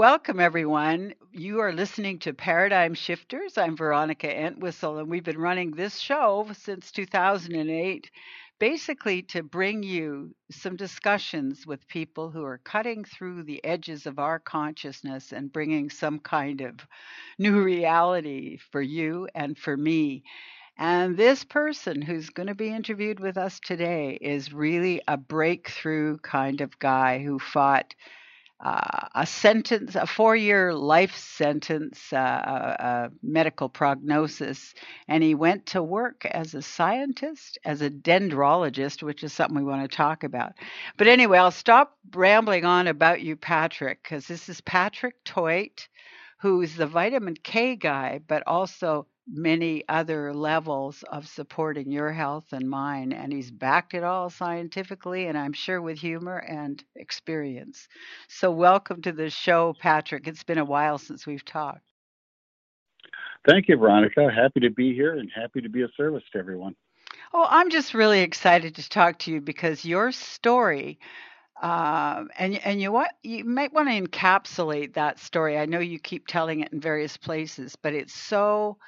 welcome everyone. You are listening to Paradigm Shifters. I'm Veronica Entwistle, and we've been running this show since 2008, basically to bring you some discussions with people who are cutting through the edges of our consciousness and bringing some kind of new reality for you and for me. And this person who's going to be interviewed with us today is really a breakthrough kind of guy who fought uh, a sentence, a four year life sentence, uh, a, a, medical prognosis, and he went to work as a scientist, as a dendrologist, which is something we want to talk about. But anyway, I'll stop rambling on about you, Patrick, because this is Patrick Theut, who's the vitamin K guy, but also many other levels of supporting your health and mine. And he's backed it all scientifically and I'm sure with humor and experience. So, welcome to the show, Patrick. It's been a while since we've talked. Thank you, Veronica. Happy to be here and happy to be of service to everyone. Oh, I'm just really excited to talk to you because your story uh, and and you what you might want to encapsulate that story. I know you keep telling it in various places, but it's so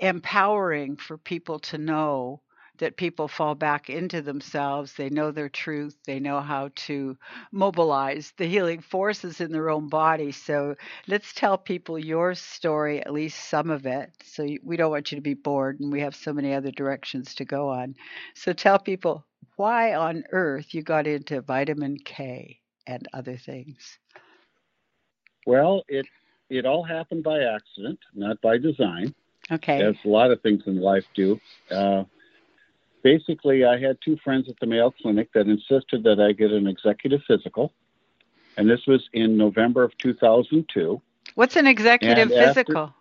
empowering for people to know that people fall back into themselves. They know their truth. They know how to mobilize the healing forces in their own body. So let's tell people your story, at least some of it. So we don't want you to be bored, and we have so many other directions to go on. So tell people why on earth you got into vitamin K and other things. Well, it it all happened by accident, not by design. Okay. As a lot of things in life do. Uh, basically, I had two friends at the Mayo Clinic that insisted that I get an executive physical, and this was in November of 2002. What's an executive and physical? After,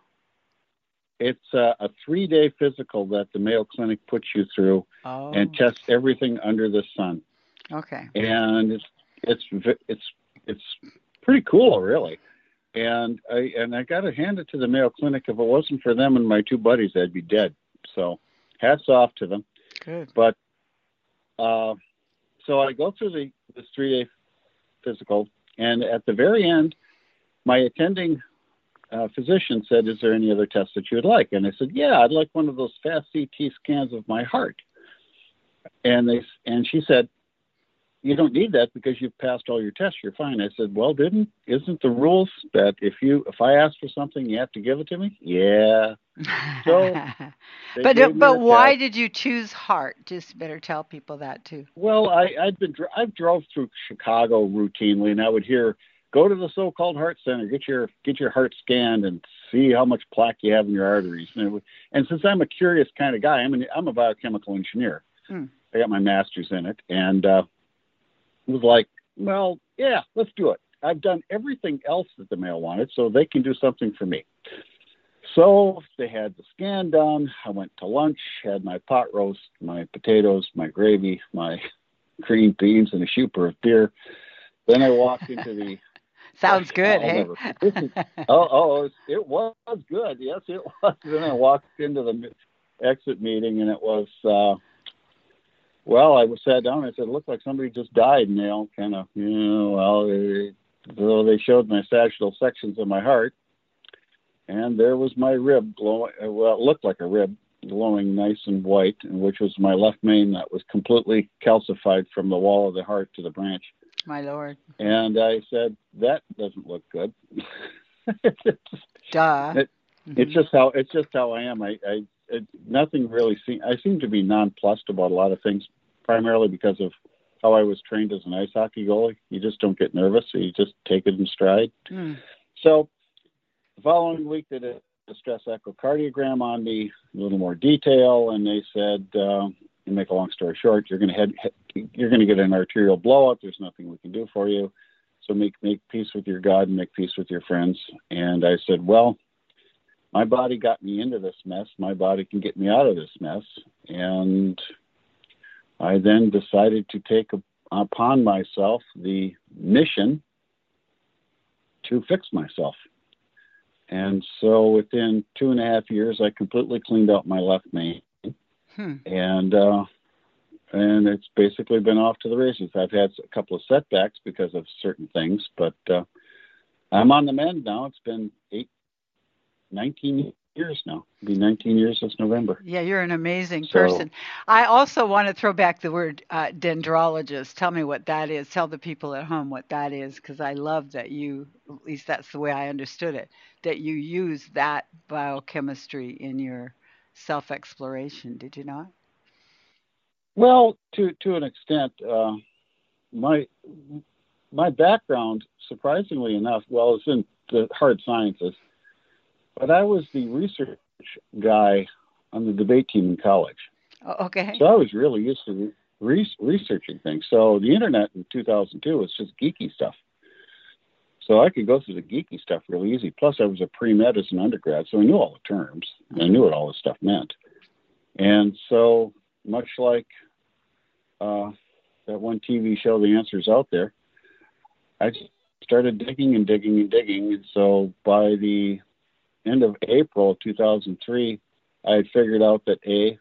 it's a, a three-day physical that the Mayo Clinic puts you through oh. and tests everything under the sun. Okay. And it's it's it's it's pretty cool, really. And I and I got to hand it to the Mayo Clinic. If it wasn't for them and my two buddies, I'd be dead. So, hats off to them. Good. But uh, so I go through the this three day physical, and at the very end, my attending uh, physician said, "Is there any other tests that you would like?" And I said, "Yeah, I'd like one of those fast CT scans of my heart." And they and she said, you don't need that because you've passed all your tests. You're fine. I said, well, didn't isn't the rules that if you if I ask for something, you have to give it to me? Yeah. So, but but why test. did you choose heart? Just better tell people that too. Well, I I'd been I've drove through Chicago routinely, and I would hear go to the so-called heart center, get your get your heart scanned, and see how much plaque you have in your arteries. And, and since I'm a curious kind of guy, I'm an, I'm a biochemical engineer. Hmm. I got my master's in it, and uh, was like, well, yeah, let's do it. I've done everything else that the Mayo wanted, so they can do something for me. So they had the scan done. I went to lunch, had my pot roast, my potatoes, my gravy, my green beans, and a shooper of beer. Then I walked into the. Sounds good, hey? Is, oh, oh, it was good. Yes, it was. Then I walked into the exit meeting, and it was uh, well, I was sat down. And I said, "It looked like somebody just died," and they all kind of, you know, well, they, so they showed my sagittal sections of my heart, and there was my rib glowing. Well, it looked like a rib glowing nice and white, which was my left main that was completely calcified from the wall of the heart to the branch. My lord. And I said, "That doesn't look good." Duh. It, mm-hmm. It's just how it's just how I am. I, I it, nothing really seem. I seem to be nonplussed about a lot of things primarily because of how I was trained as an ice hockey goalie. You just don't get nervous, so you just take it in stride. Mm. So the following week, they did a stress echocardiogram on me, a little more detail, and they said, uh, to make a long story short, you're going to head, you're going to get an arterial blowout. There's nothing we can do for you. So make make peace with your God and make peace with your friends. And I said, well, my body got me into this mess. My body can get me out of this mess. And I then decided to take upon myself the mission to fix myself. And so within two and a half years, I completely cleaned out my left main. Hmm. And, uh, and it's basically been off to the races. I've had a couple of setbacks because of certain things, but uh, I'm on the mend now. It's been eight, 19 years now. It'll be 19 years this November. Yeah, you're an amazing So- person. I also want to throw back the word uh, dendrologist. Tell me what that is. Tell the people at home what that is, because I love that you, at least that's the way I understood it, that you use that biochemistry in your self exploration. Did you not? Well, to to an extent, uh, my my background, surprisingly enough, well, is in the hard sciences, but I was the research guy on the debate team in college. Oh, okay. So I was really used to re- researching things. So the internet in 2002 was just geeky stuff. So I could go through the geeky stuff really easy. Plus, I was a pre med as an undergrad, so I knew all the terms. And I knew what all this stuff meant. And so, much like uh, that one TV show, The Answer's Out There, I just started digging and digging and digging. And so, by the end of April 2003, I had figured out that A,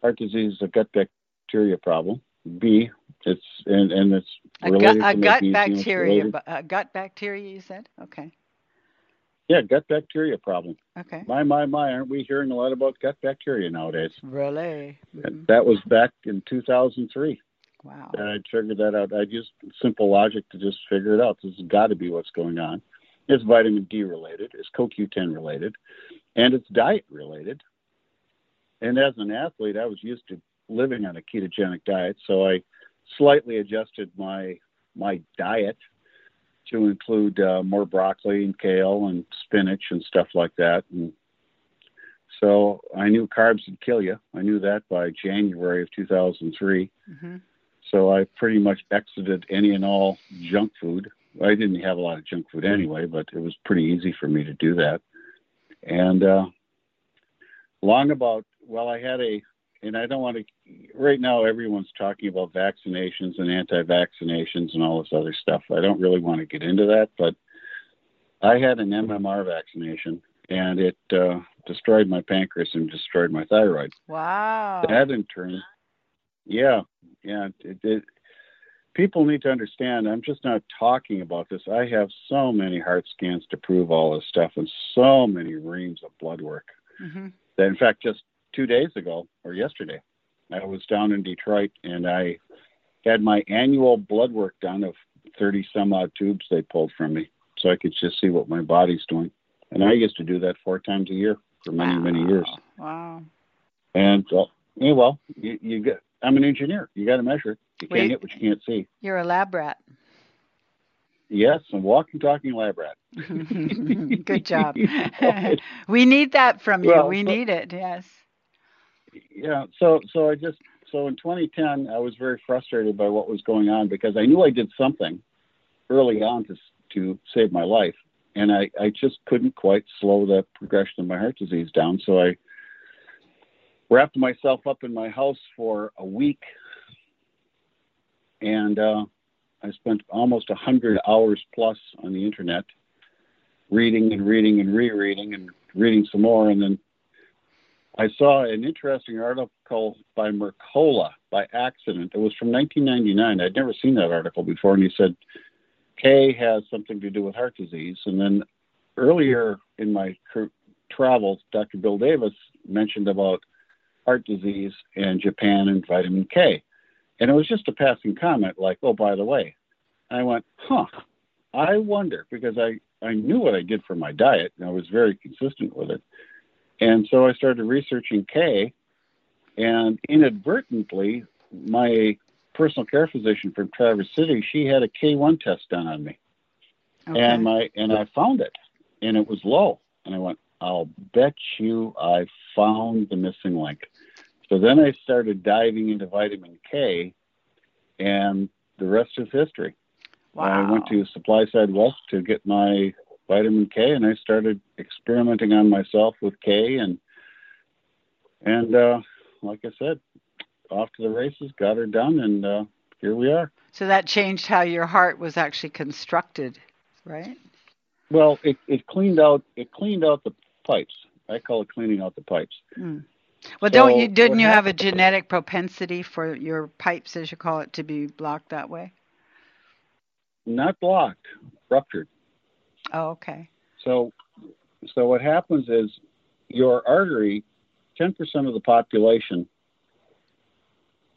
heart disease is a gut bacteria problem. B, it's and, and it's A related gut, a to gut bacteria. A gut bacteria, you said? Okay. Yeah, gut bacteria problem. Okay. My my my, aren't we hearing a lot about gut bacteria nowadays? Really? Mhm. That was back in 2003 Wow. I figured that out. I used simple logic to just figure it out. This has got to be what's going on. It's vitamin D related. It's CoQ10 related, and it's diet related. And as an athlete, I was used to living on a ketogenic diet, so I slightly adjusted my my diet to include uh, more broccoli and kale and spinach and stuff like that. And so I knew carbs would kill you. I knew that by January of 2003. hmm So I pretty much exited any and all junk food. I didn't have a lot of junk food anyway, but it was pretty easy for me to do that. And uh, long about, well, I had a, and I don't want to, right now everyone's talking about vaccinations and anti vaccinations and all this other stuff. I don't really want to get into that, but I had an MMR vaccination and it uh, destroyed my pancreas and destroyed my thyroid. Wow. That in turn, yeah, yeah. It, it, people need to understand. I'm just not talking about this. I have so many heart scans to prove all this stuff, and so many reams of blood work. hmm That in fact, just two days ago or yesterday, I was down in Detroit and I had my annual blood work done of 30 some odd tubes they pulled from me, so I could just see what my body's doing. And I used to do that four times a year for many, many years. Wow. And well, yeah, well, you, you get. I'm an engineer. You got to measure it. You can't get what you can't see. You're a lab rat. Yes, I'm walking, talking lab rat. Good job. we need that from you. Well, we need it. Yes. Yeah. So, so I just so in 2010, I was very frustrated by what was going on because I knew I did something early on to to save my life, and I I just couldn't quite slow the progression of my heart disease down. So I wrapped myself up in my house for a week, and uh, I spent almost a hundred hours plus on the internet, reading and reading and rereading and reading some more, and then I saw an interesting article by Mercola by accident. It was from 1999. I'd never seen that article before, and he said K has something to do with heart disease. And then earlier in my travels, Dr. Bill Davis mentioned about heart disease and Japan and vitamin K. And it was just a passing comment, like, oh, by the way. And I went, huh, I wonder, because I, I knew what I did for my diet, and I was very consistent with it. And so I started researching K, and inadvertently, my personal care physician from Traverse City, she had a K1 test done on me, Okay. and my and I found it, and it was low, and I went, I'll bet you I found the missing link. So then I started diving into vitamin K, and the rest is history. wow. I went to SupplySide West to get my vitamin K, and I started experimenting on myself with K, and and uh, like I said, off to the races, got her done, and uh, here we are. So that changed how your heart was actually constructed, right? Well, it, it cleaned out it cleaned out the pipes. I call it cleaning out the pipes. Mm. Well, don't you didn't you have a genetic propensity for your pipes, as you call it, to be blocked that way? Not blocked, ruptured. Oh, okay. So, so what happens is your artery, 10% of the population,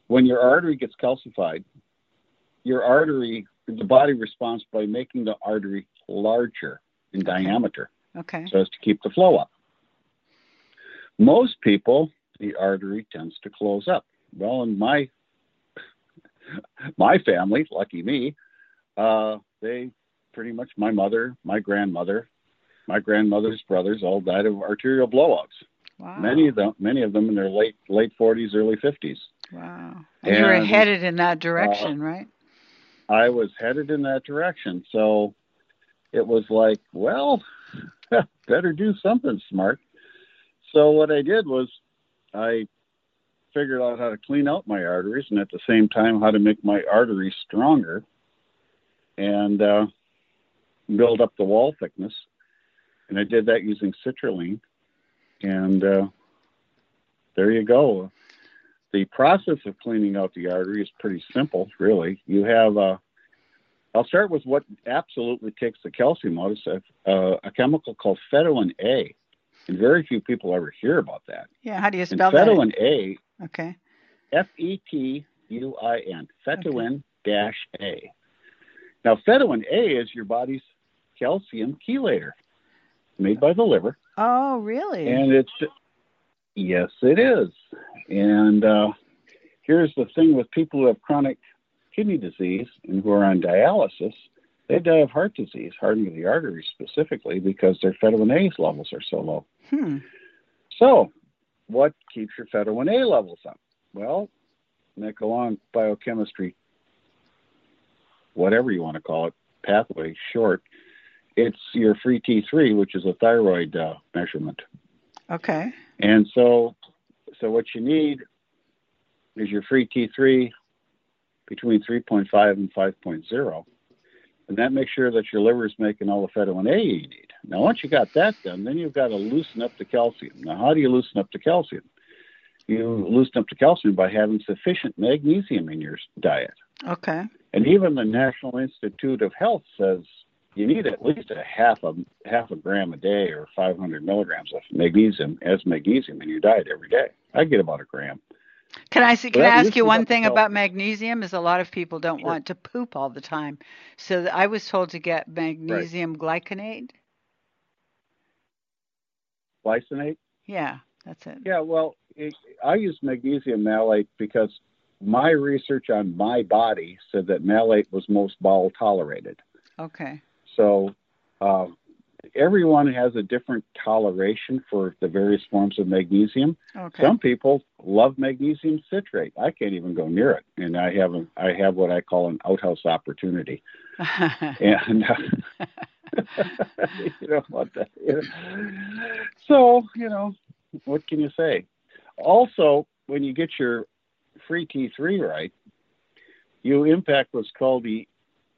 when your artery gets calcified, your artery, the body responds by making the artery larger in Okay. diameter Okay. so as to keep the flow up. Most people, the artery tends to close up. Well, in my my family, lucky me, uh, they pretty much my mother, my grandmother, my grandmother's brothers all died of arterial blowouts. Wow. Many of them, many of them in their late late 40s, early 50s. Wow. And, you were headed in that direction, right? I was headed in that direction, so it was like, well, better do something smart. So what I did was I figured out how to clean out my arteries and at the same time how to make my arteries stronger and uh, build up the wall thickness. And I did that using citrulline. And uh, there you go. The process of cleaning out the artery is pretty simple, really. You have uh, I'll start with what absolutely takes the calcium out. It's a, uh, a chemical called fetuin A, and very few people ever hear about that. Yeah. How do you And spell that? A, Okay. F E T U I N, fetuin dash A. Now, fetuin A is your body's calcium chelator, made by the liver, Oh, really? and it's yes, it is. And uh, here's the thing with people who have chronic kidney disease and who are on dialysis, they die of heart disease, hardening of the arteries specifically, because their fetuin A levels are so low. hmm. So, what keeps your fetuin A levels up? Well, make a long biochemistry, whatever you want to call it, pathway short. It's your free T3, which is a thyroid uh, measurement. Okay. And so, so what you need is your free T3 between 3.5 and 5.0, and that makes sure that your liver is making all the fetuin A you need. Now, once you got that done, then you've got to loosen up the calcium. Now, how do you loosen up the calcium? You loosen up the calcium by having sufficient magnesium in your diet. Okay. And even the National Institute of Health says you need at least a half a half a gram a day or 500 milligrams of magnesium as magnesium in your diet every day. I get about a gram. Can I can I ask you one thing about magnesium? Is a lot of people don't Sure. want to poop all the time, so I was told to get magnesium glycinate. Glycinate? Yeah, that's it. Yeah, well, it, I use magnesium malate because my research on my body said that malate was most bowel tolerated. Okay. So uh, everyone has a different toleration for the various forms of magnesium. Okay. Some people love magnesium citrate. I can't even go near it, and I have a, I have what I call an outhouse opportunity. And uh, you know what. So you know, what can you say? Also, when you get your free T3 right, you impact what's called the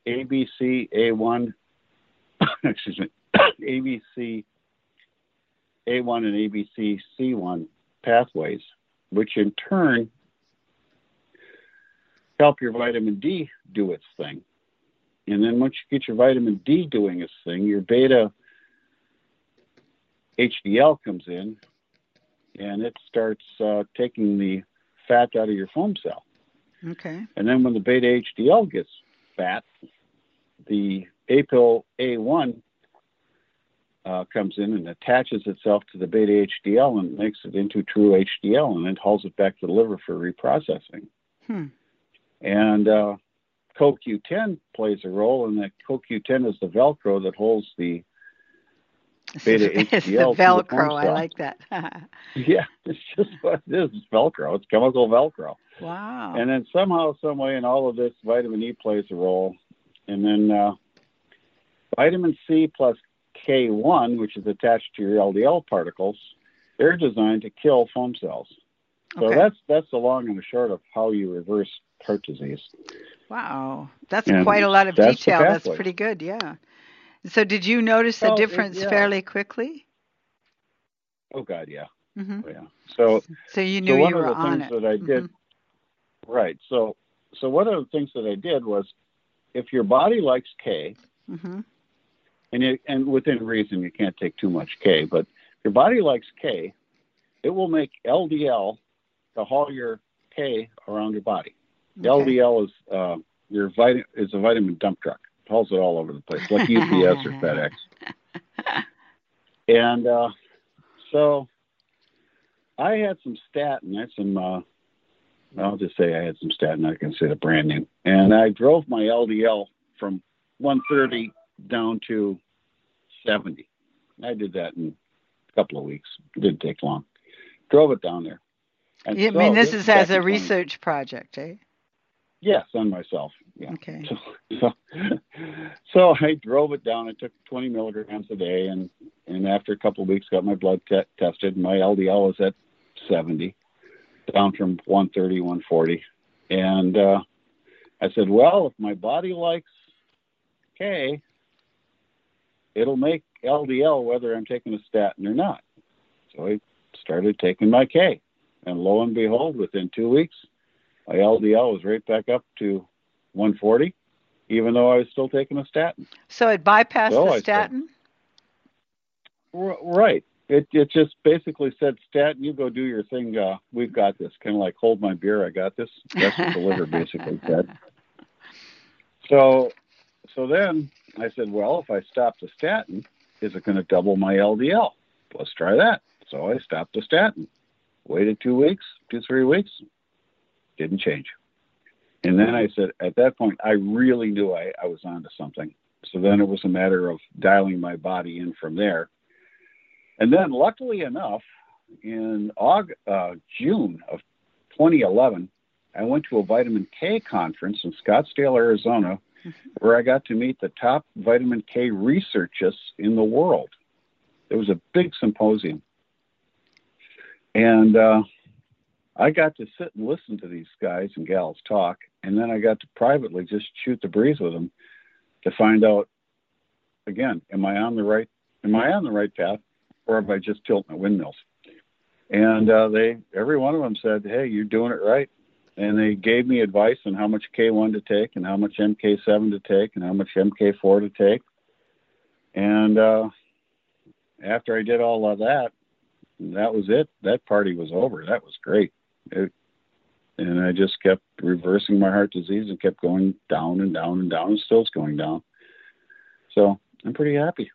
ABC A1, excuse me, ABC A1 and ABC C1 pathways, which in turn help your vitamin D do its thing. And then once you get your vitamin D doing its thing, your beta HDL comes in and it starts uh, taking the fat out of your foam cell. okay. And then when the beta HDL gets fat, the APO A1 uh, comes in and attaches itself to the beta HDL and makes it into true HDL and then hauls it back to the liver for reprocessing. Hmm. And uh, CoQ10 plays a role, and that CoQ10 is the Velcro that holds the Beta the, it's the HDL the Velcro. foam I like that. yeah, it's just what it is. It's Velcro. It's chemical Velcro. wow. And then somehow, some way, in all of this, vitamin E plays a role. And then uh, vitamin C plus K1, which is attached to your LDL particles, they're designed to kill foam cells. So okay. that's that's the long and the short of how you reverse heart disease. Wow. That's And quite a lot of that's detail. That's pretty good. Yeah. So did you notice the Well, it- difference yeah. fairly quickly? Oh God, yeah, hmm oh, yeah. So So you knew so one you of were the on things it. that I did, right? So so one of the things that I did was, if your body likes K, hmm and and within reason, you can't take too much K. But if your body likes K, it will make LDL to haul your K around your body. Okay. LDL is uh, your vitamin is a vitamin dump truck. It hauls it all over the place, like UPS or FedEx. And uh, so I had some statin. I had some. Uh, I'll just say I had some statin. I can say the brand name. And I drove my LDL from 130 down to 70. I did that in a couple of weeks. It didn't take long. Drove it down there. And you so mean this is as a research project, eh? Yes, on myself. Yeah. Okay. So, so, so, I drove it down. I took 20 milligrams a day, and and after a couple of weeks, got my blood te- tested. My LDL was at 70, down from 130, 140, and uh, I said, well, if my body likes K, it'll make LDL whether I'm taking a statin or not. So I started taking my K, and lo and behold, within two weeks, my LDL was right back up to 140, even though I was still taking a statin. So it bypassed so the statin. Said, right. It it just basically said statin. You go do your thing. Uh, we've got this. Kind of like hold my beer. I got this. That's what the liver basically said. So so then I said, well, if I stop the statin, is it going to double my LDL? Let's try that. So I stopped the statin. Waited two weeks, two three weeks, didn't change. And then I said, at that point, I really knew I, I was onto something. So then it was a matter of dialing my body in from there. And then, luckily enough, in August, uh, June of 2011, I went to a vitamin K conference in Scottsdale, Arizona. Where I got to meet the top vitamin K researchers in the world. It was a big symposium. And uh, I got to sit and listen to these guys and gals talk, and then I got to privately just shoot the breeze with them to find out again, am I on the right am I on the right path or have I just tilted my windmills? And uh, they every one of them said, Hey, you're doing it right. And they gave me advice on how much K1 to take and how much MK7 to take and how much MK4 to take. And uh, after I did all of that, that was it. That party was over. That was great. It, and I just kept reversing my heart disease and kept going down and down and down and still it's going down. So I'm pretty happy.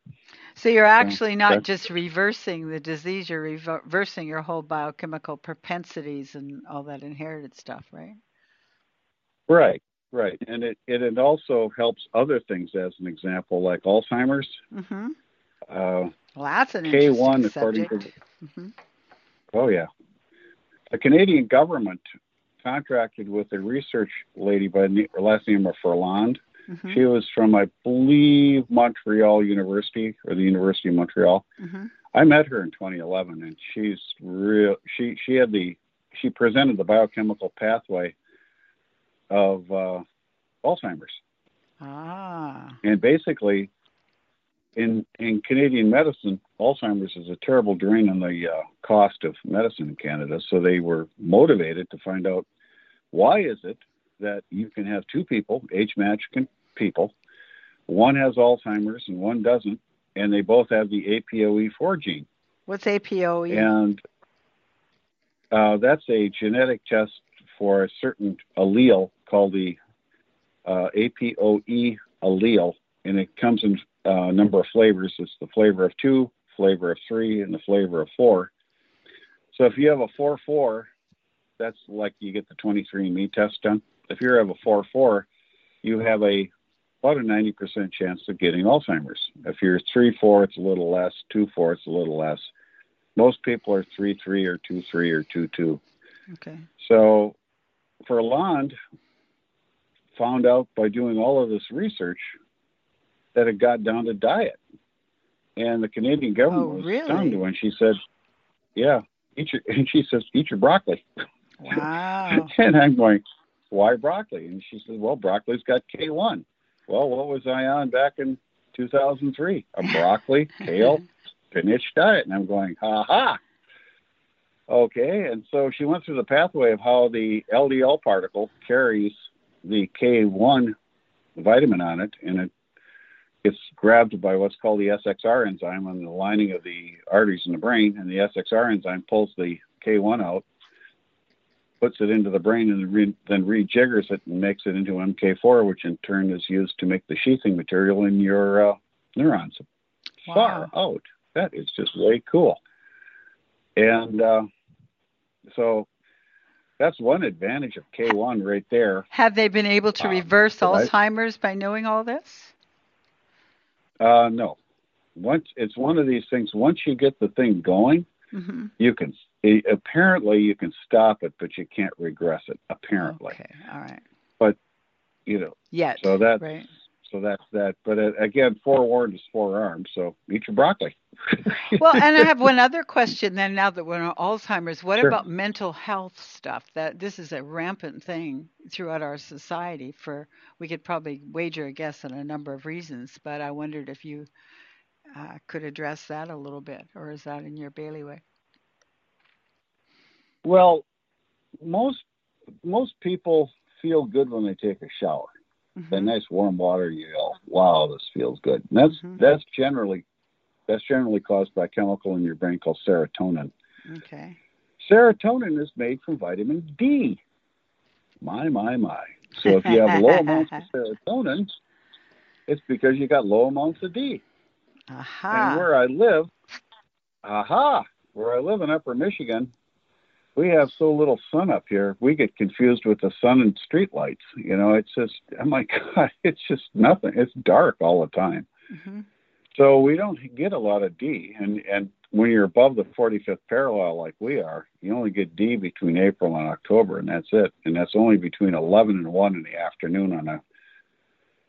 So you're actually not just reversing the disease, you're reversing your whole biochemical propensities and all that inherited stuff, right? Right, right. And it, it, also helps other things, as an example, like Alzheimer's. Mm-hmm. Uh, well, that's an K1, according subject. to. Mm-hmm. Oh, yeah. The Canadian government contracted with a research lady by the last name of Ferland. Mm-hmm. She was from, I believe, Montreal University or the University of Montreal. Mm-hmm. I met her in 2011, and she's real. She she had the she presented the biochemical pathway of uh, Alzheimer's. Ah. And basically, in in Canadian medicine, Alzheimer's is a terrible drain on the uh, cost of medicine in Canada. So they were motivated to find out why is it that you can have two people, age-matched people, one has Alzheimer's and one doesn't, and they both have the APOE4 gene. What's APOE? And uh, that's a genetic test for a certain allele called the uh, APOE allele, and it comes in uh, number of flavors. It's the flavor of two, flavor of three, and the flavor of four. So if you have a 4 4, that's like you get the 23andMe test done. If you have a 4 4, you have a about a 90% chance of getting Alzheimer's. If you're 3 4, it's a little less, 2 4, it's a little less. Most people are 3 3 or 2 3 or 2 2. Okay. So Ferland found out by doing all of this research that it got down to diet. And the Canadian government oh, was really? stunned when she said, "Yeah, eat your," and she says, "Eat your broccoli." Wow. and I'm going, "Why broccoli?" And she said, "Well, broccoli's got K1." Well, what was I on back in 2003? A broccoli, kale, spinach diet, and I'm going, "Ha ha." Okay, and so she went through the pathway of how the LDL particle carries the K1 vitamin on it, and it gets grabbed by what's called the SXR enzyme on the lining of the arteries in the brain, and the SXR enzyme pulls the K1 out, puts it into the brain, and re- then rejiggers it and makes it into MK4, which in turn is used to make the sheathing material in your uh, neurons. Wow. Far out. That is just way cool. And uh, so that's one advantage of K1 right there. Have they been able to um, reverse Alzheimer's by knowing all this? Uh, no. Once it's one of these things. Once you get the thing going, mm-hmm. you can apparently you can stop it, but you can't regress it. Apparently. Okay. All right. But you know. Yet. So that's right. So that's that. But uh, again, forewarned is forearmed. So eat your broccoli. well, and I have one other question then. Now that we're on Alzheimer's, what sure. about mental health stuff? That this is a rampant thing throughout our society. For we could probably wager a guess on a number of reasons, but I wondered if you uh, could address that a little bit, or is that in your bailiwick? Well, most most people feel good when they take a shower mm-hmm. that nice warm water, you go, wow, this feels good. And that's mm-hmm. that's generally that's generally caused by a chemical in your brain called serotonin. Okay. Serotonin is made from vitamin D. My my my. So if you have low amounts of serotonin, it's because you got low amounts of D. Aha. And where I live, aha, where I live in Upper Michigan, we have so little sun up here, we get confused with the sun and streetlights. You know, it's just, oh my God, it's just nothing. It's dark all the time. Mm-hmm. So we don't get a lot of D. And, and when you're above the 45th parallel like we are, you only get D between April and October, and that's it. And that's only between 11 and 1 in the afternoon on a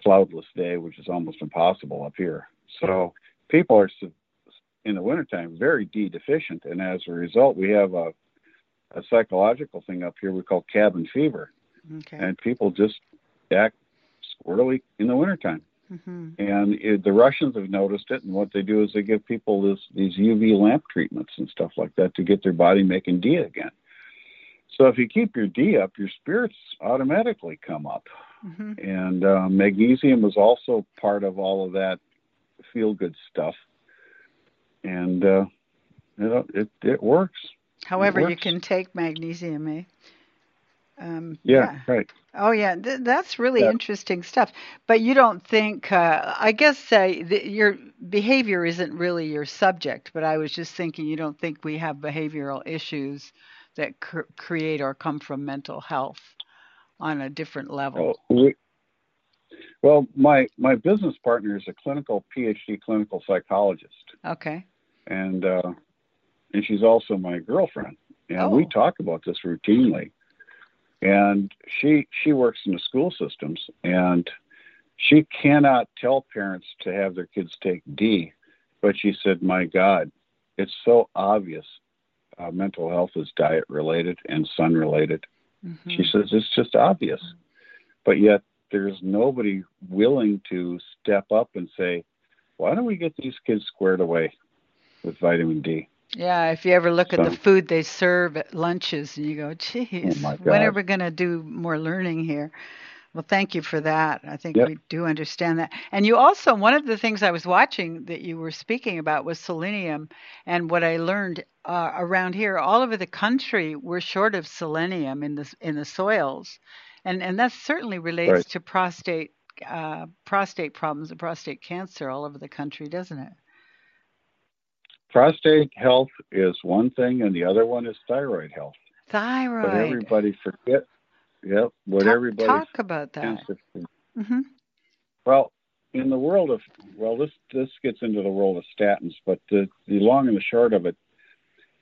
cloudless day, which is almost impossible up here. So people are in the wintertime very D deficient, and as a result, we have a a psychological thing up here we call cabin fever. Okay. And people just act squirrely in the wintertime. Mm-hmm. And it, the Russians have noticed it, and what they do is they give people this, these UV lamp treatments and stuff like that to get their body making D again. So if you keep your D up, your spirits automatically come up. Mm-hmm. And uh, magnesium is also part of all of that feel good stuff. And uh, it, it, it works. However, you can take magnesium, eh? Um, yeah, yeah, right. Oh, yeah, Th- that's really yeah. interesting stuff. But you don't think? Uh, I guess uh, your behavior isn't really your subject. But I was just thinking, you don't think we have behavioral issues that cr- create or come from mental health on a different level? Oh, we, well, my my business partner is a clinical PhD clinical psychologist. Okay. And uh, and she's also my girlfriend, and oh. we talk about this routinely. And she she works in the school systems, and she cannot tell parents to have their kids take D, but she said, "My God, it's so obvious. Uh, mental health is diet related and sun related." Mm-hmm. She says it's just obvious, but yet there's nobody willing to step up and say, "Why don't we get these kids squared away with vitamin D?" Yeah, if you ever look so, at the food they serve at lunches and you go, geez, oh when are we going to do more learning here? Well, thank you for that. I think yep. we do understand that. And you also, one of the things I was watching that you were speaking about was selenium. And what I learned uh, around here, all over the country, we're short of selenium in the in the soils, and and that certainly relates right. to prostate uh, prostate problems and prostate cancer all over the country, doesn't it? prostate health is one thing, and the other one is thyroid health. Thyroid. But everybody forget. Yep. What talk, everybody talk about that. Mm-hmm. Well, in the world of well, this this gets into the world of statins, but the the long and the short of it,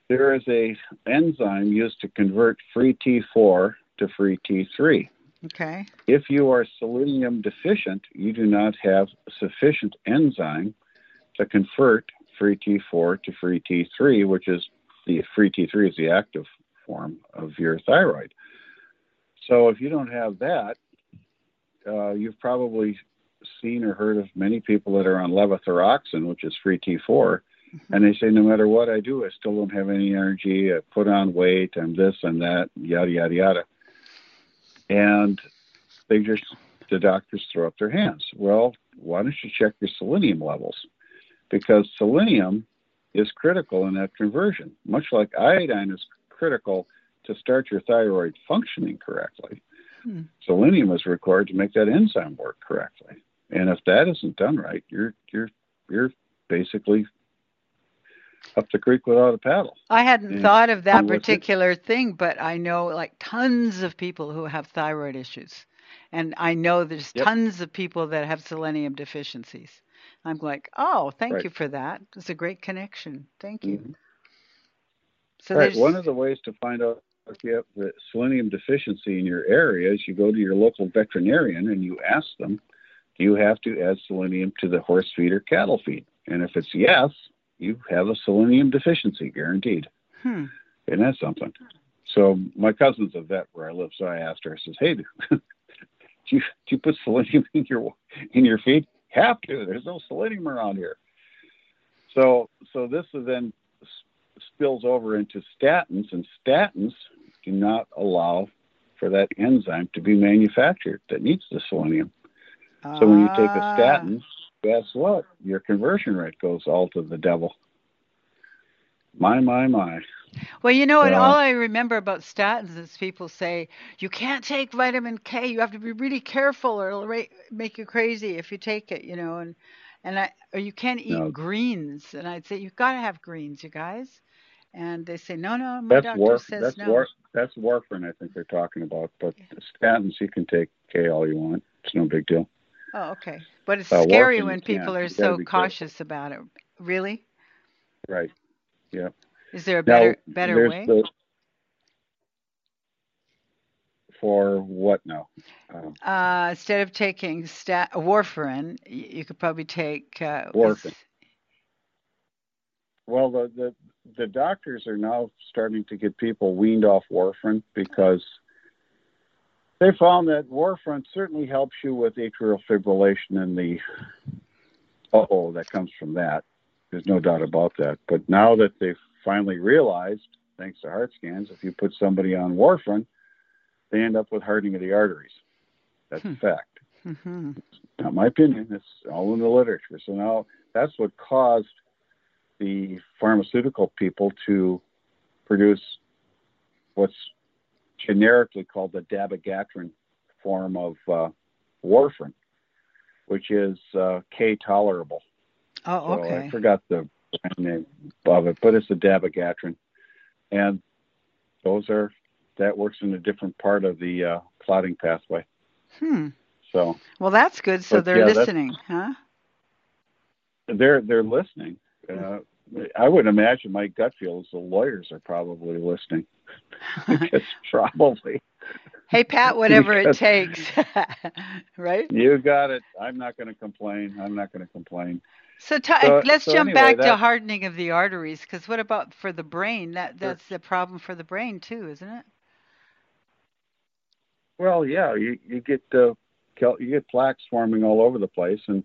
there is a enzyme used to convert free T4 to free T3. Okay. If you are selenium deficient, you do not have sufficient enzyme to convert free T4 to free T3, which is the free T3 is the active form of your thyroid. So if you don't have that, uh, you've probably seen or heard of many people that are on levothyroxine, which is free T4, mm-hmm. and they say no matter what I do, I still don't have any energy. I put on weight. I'm this and that, yada yada yada, and they just the doctors throw up their hands. Well, why don't you check your selenium levels? Because selenium is critical in that conversion, much like iodine is critical to start your thyroid functioning correctly. Hmm. Selenium is required to make that enzyme work correctly. And if that isn't done right, you're you're you're basically up the creek without a paddle. I hadn't and thought of that particular thing, but I know like tons of people who have thyroid issues. And I know there's yep. tons of people that have selenium deficiencies. I'm like, oh, thank right. you for that. It's a great connection. Thank you. Mm-hmm. So right. One of the ways to find out if you have the selenium deficiency in your area is you go to your local veterinarian and you ask them, do you have to add selenium to the horse feed or cattle feed? And if it's yes, you have a selenium deficiency guaranteed. Hmm. Isn't that something? So my cousin's a vet where I live, so I asked her. I says, "Hey, do you do you put selenium in your in your feed? Have to. There's no selenium around here." So so this then spills over into statins, and statins do not allow for that enzyme to be manufactured that needs the selenium. So when you take a ah. statin, guess what? Your conversion rate goes all to the devil. My, my, my. Well, you know, and uh, all I remember about statins is people say you can't take vitamin K. You have to be really careful, or it'll make you crazy if you take it. You know, and and I or you can't eat no. greens. And I'd say you've got to have greens, you guys. And they say no, no. My that's doctor warf- says that's no. War- that's warfarin. I think they're talking about. But statins, you can take K all you want. It's no big deal. Oh, okay. But it's uh, scary when people are so cautious careful. about it. Really? Right. Yeah. Is there a better now, better way? The, for what now? Um, uh, instead of taking stat- warfarin, you could probably take uh, warfarin. Well, the, the the doctors are now starting to get people weaned off warfarin because they found that warfarin certainly helps you with atrial fibrillation and the uh oh that comes from that. There's no doubt about that. But now that they've finally realized, thanks to heart scans, if you put somebody on warfarin, they end up with hardening of the arteries. That's hmm. a fact. Mm-hmm. Not my opinion. It's all in the literature. So now that's what caused the pharmaceutical people to produce what's generically called the dabigatran form of uh, warfarin, which is uh, K tolerable. Oh, okay. So I forgot the brand name of it, but it's the dabigatran, and those are that works in a different part of the uh, clotting pathway. Hmm. So. Well, that's good. So they're yeah, listening, huh? They're they're listening. Uh, I would imagine my gut feel is the lawyers are probably listening. because probably. Hey Pat, whatever it takes, right? You got it. I'm not going to complain. I'm not going to complain. So, t- so let's so jump anyway, back to hardening of the arteries, because what about for the brain? That that's the problem for the brain too, isn't it? Well, yeah, you you get uh, you get plaques forming all over the place, and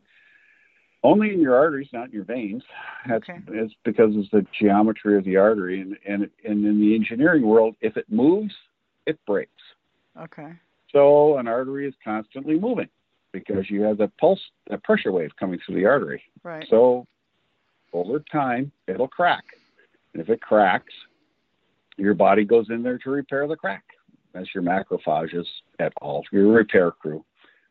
only in your arteries, not in your veins. That's okay. it's because it's the geometry of the artery, and and and in the engineering world, if it moves, it breaks. Okay. So an artery is constantly moving because you have the pulse, the pressure wave coming through the artery. Right. So over time, it'll crack, and if it cracks, your body goes in there to repair the crack. That's your macrophages at all, your repair crew.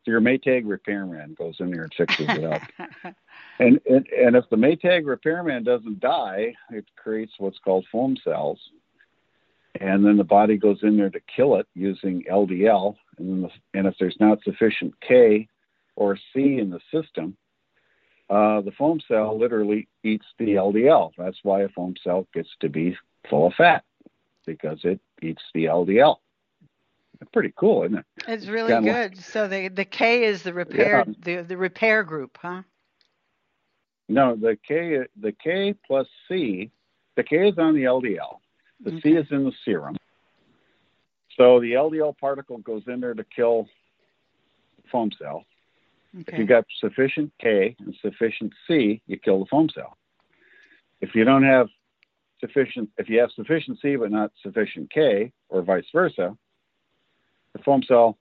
So your Maytag repairman goes in there and fixes it up. and, and and if the Maytag repairman doesn't die, it creates what's called foam cells, and then the body goes in there to kill it using LDL. And then the, and if there's not sufficient K or C in the system, uh, the foam cell literally eats the LDL. That's why a foam cell gets to be full of fat because it eats the LDL pretty cool, isn't it? It's really good. Like, so the the K is the repair yeah. the the repair group, huh? No, the K the K plus C, the K is on the LDL. The okay. C is in the serum. So the LDL particle goes in there to kill the foam cell. Okay. If you got sufficient K and sufficient C, you kill the foam cell. If you don't have sufficient, if you have sufficient C but not sufficient K, or vice versa, the foam cell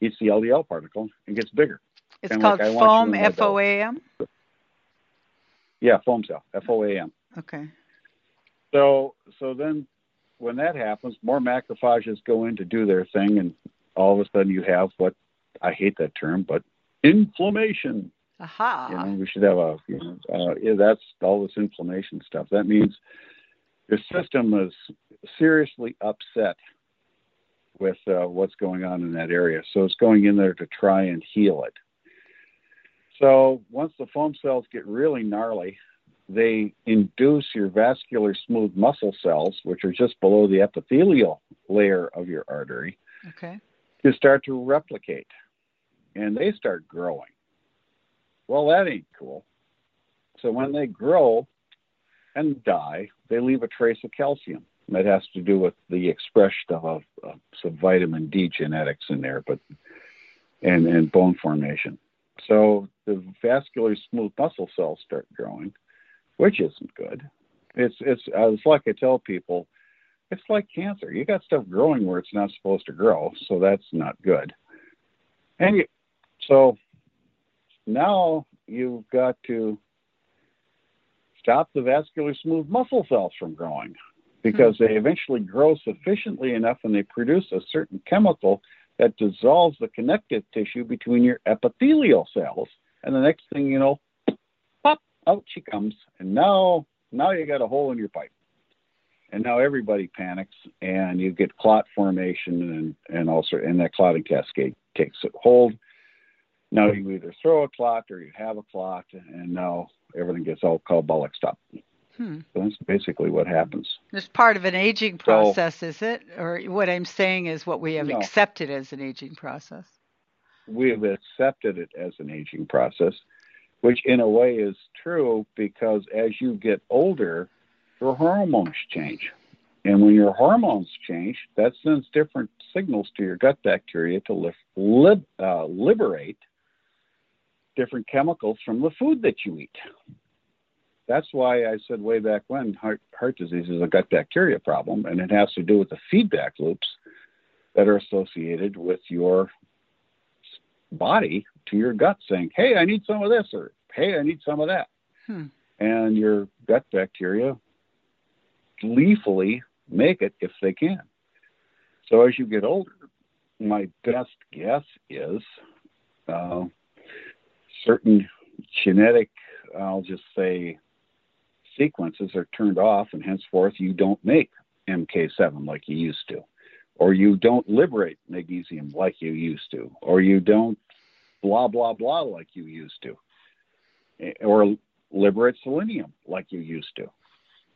eats the LDL particle and gets bigger. It's called like, I want you foam, F O A M. Yeah, foam cell, F O A M. Okay. So so then when that happens, more macrophages go in to do their thing, and all of a sudden you have what I hate that term, but inflammation. Aha. You know, we should have a you know, uh, yeah, that's all this inflammation stuff. That means your system is seriously upset with uh, what's going on in that area. So it's going in there to try and heal it. So once the foam cells get really gnarly, they induce your vascular smooth muscle cells, which are just below the epithelial layer of your artery, Okay. to start to replicate. And they start growing. Well, that ain't cool. So when they grow and die, they leave a trace of calcium. That has to do with the expression of, of some vitamin D genetics in there, but and and bone formation. So the vascular smooth muscle cells start growing, which isn't good. It's it's it's like I tell people, it's like cancer. You got stuff growing where it's not supposed to grow, so that's not good. And you, so now you've got to stop the vascular smooth muscle cells from growing because hmm. they eventually grow sufficiently enough and they produce a certain chemical that dissolves the connective tissue between your epithelial cells. And the next thing you know, pop, out she comes. And now, now you got a hole in your pipe. And now everybody panics and you get clot formation and, and also, and that clotting cascade takes hold. Now you either throw a clot or you have a clot and now everything gets all carbolic up. Hmm. So that's basically what happens. It's part of an aging So- process, is it? Or what I'm saying is what we have No. accepted as an aging process. we've accepted it as an aging process, which in a way is true because as you get older, your hormones change. And when your hormones change, that sends different signals to your gut bacteria to lif- lib- uh, liberate different chemicals from the food that you eat. That's why I said way back when heart, heart disease is a gut bacteria problem, and it has to do with the feedback loops that are associated with your body to your gut saying, hey, I need some of this, or hey, I need some of that. Hmm. And your gut bacteria gleefully make it if they can. So as you get older, my best guess is uh, certain genetic, I'll just say, sequences are turned off, and henceforth you don't make MK7 like you used to, or you don't liberate magnesium like you used to, or you don't blah, blah, blah like you used to, eh, or liberate selenium like you used to.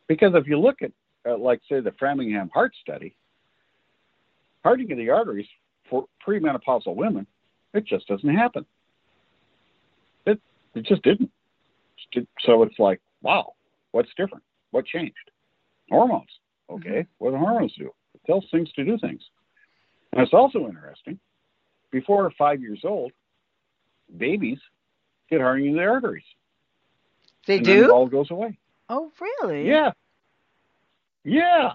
Because if you look at, uh, like, say, the Framingham Heart Study, hardening of the arteries for premenopausal women, it just doesn't happen. It it just didn't. So it's like, wow, what's different? What changed? Hormones. Okay, mm-hmm. what do hormones do? It tells things to do things. And it's also interesting. Before five years old, babies get hardening of the arteries. They and then it do? all goes away. Oh, really? Yeah. Yeah.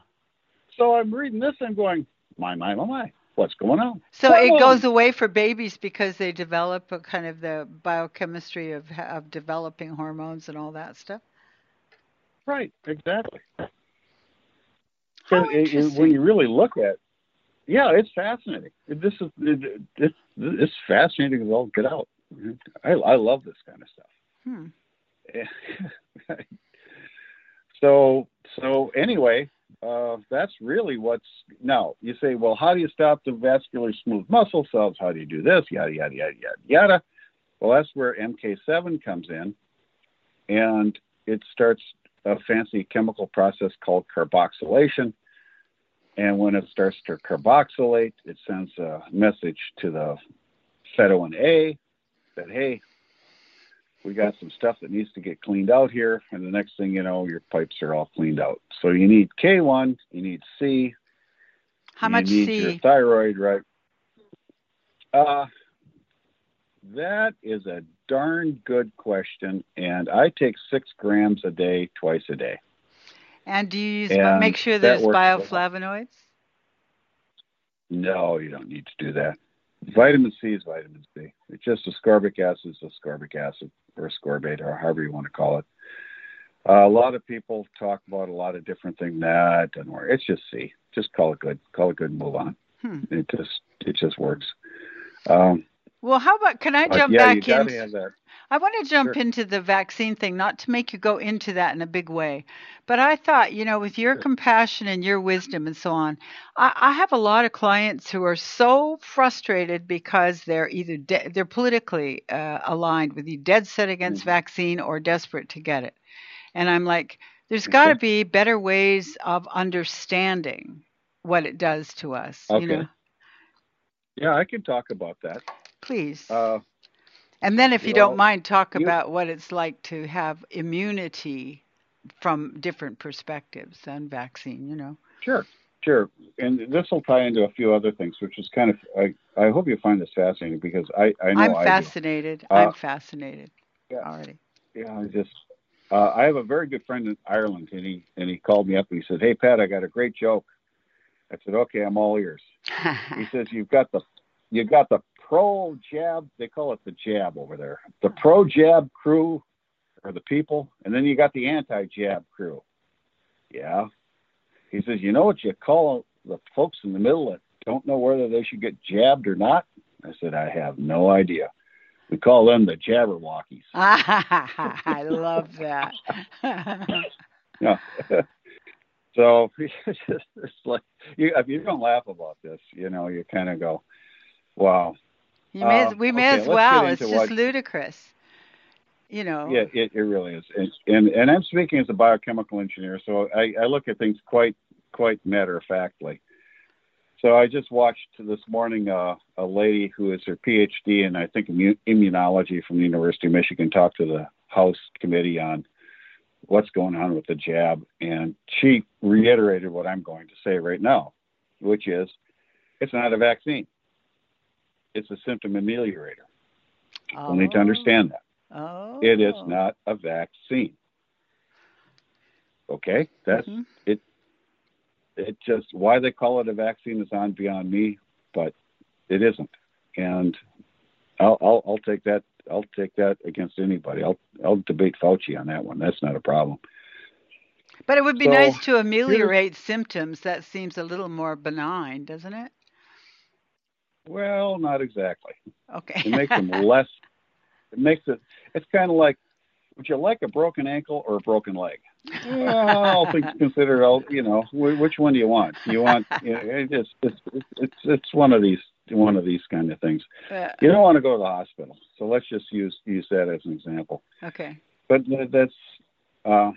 So I'm reading this and going, my, my, my, my. What's going on? So it goes away for babies because they develop a kind of the biochemistry of of developing hormones and all that stuff. Right, exactly. How it- it- interesting. when you really look at yeah, it's fascinating. This is it, it, it's fascinating as all get out. I, I love this kind of stuff. Hmm. so so anyway, uh, that's really what's now. You say, well, how do you stop the vascular smooth muscle cells? How do you do this? Yada yada yada yada yada. Well, that's where MK7 comes in, and it starts a fancy chemical process called carboxylation. And when it starts to carboxylate, it sends a message to the fetuin A that hey, we got some stuff that needs to get cleaned out here, and the next thing you know, your pipes are all cleaned out. So you need K1, you need C, How much C? your thyroid, right? Uh, that is a darn good question, and I take six grams a day, twice a day. And do you use, make sure there's bioflavonoids? No, you don't need to do that. vitamin C is vitamin C. It's just ascorbic acid is ascorbic acid or ascorbate or however you want to call it. Uh, a lot of people talk about a lot of different things. Nah, it doesn't work. It's just C. Just call it good. Call it good and move on. Hmm. It just it just works. Um, well, how about can I jump yeah, back in? I want to jump sure. into the vaccine thing, not to make you go into that in a big way, but I thought, you know, with your sure. compassion and your wisdom and so on, I, I, have a lot of clients who are so frustrated because they're either de- they're politically uh, aligned with you, dead set against mm-hmm. vaccine or desperate to get it, and I'm like, there's got to be better ways of understanding what it does to us. Okay. You know? Yeah, I can talk about that. Please. Uh, and then, if you well, don't mind, talk you, about what it's like to have immunity from different perspectives and vaccine, you know. Sure, sure. And this will tie into a few other things, which is kind of, I, I hope you find this fascinating because I, I know I'm fascinated. Uh, I'm fascinated yeah, already. Yeah, I just, uh, I have a very good friend in Ireland, and he and he called me up and he said, "Hey Pat, I got a great joke." I said, "Okay, I'm all ears." he says, "You've got the you've got the pro jab, they call it the jab over there. The pro jab crew are the people, and then you got the anti jab crew. Yeah. He says, you know what you call the folks in the middle that don't know whether they should get jabbed or not? I said, I have no idea. We call them the jabberwockies. I love that. yeah. so it's, it's like you, if you don't laugh about this, you know, you kind of go, "Wow, you may, uh, we may okay, as well. It's just what, ludicrous. You know. Yeah, it, it really is. And, and, and I'm speaking as a biochemical engineer, so I, I look at things quite quite matter of factly. So I just watched this morning uh, a lady who is her PhD in I think immunology from the University of Michigan talk to the House committee on what's going on with the jab, and she reiterated what I'm going to say right now, which is it's not a vaccine it's a symptom ameliorator. People oh. need to understand that. Oh. It is not a vaccine. Okay, that's mm-hmm. it. It just why they call it a vaccine is on beyond me, but it isn't, and I'll, I'll, I'll take that. I'll take that against anybody. I'll I'll debate Fauci on that one. That's not a problem. But it would be so, nice to ameliorate symptoms. That seems a little more benign, doesn't it? Well, not exactly. Okay. it makes them less. It makes it. It's kind of like, would you like a broken ankle or a broken leg? well, I'll think, consider. All you know, which one do you want? You want? You know, it's, it's it's it's one of these one of these kind of things. Uh, you don't want to go to the hospital, so let's just use use that as an example. Okay. But that's uh,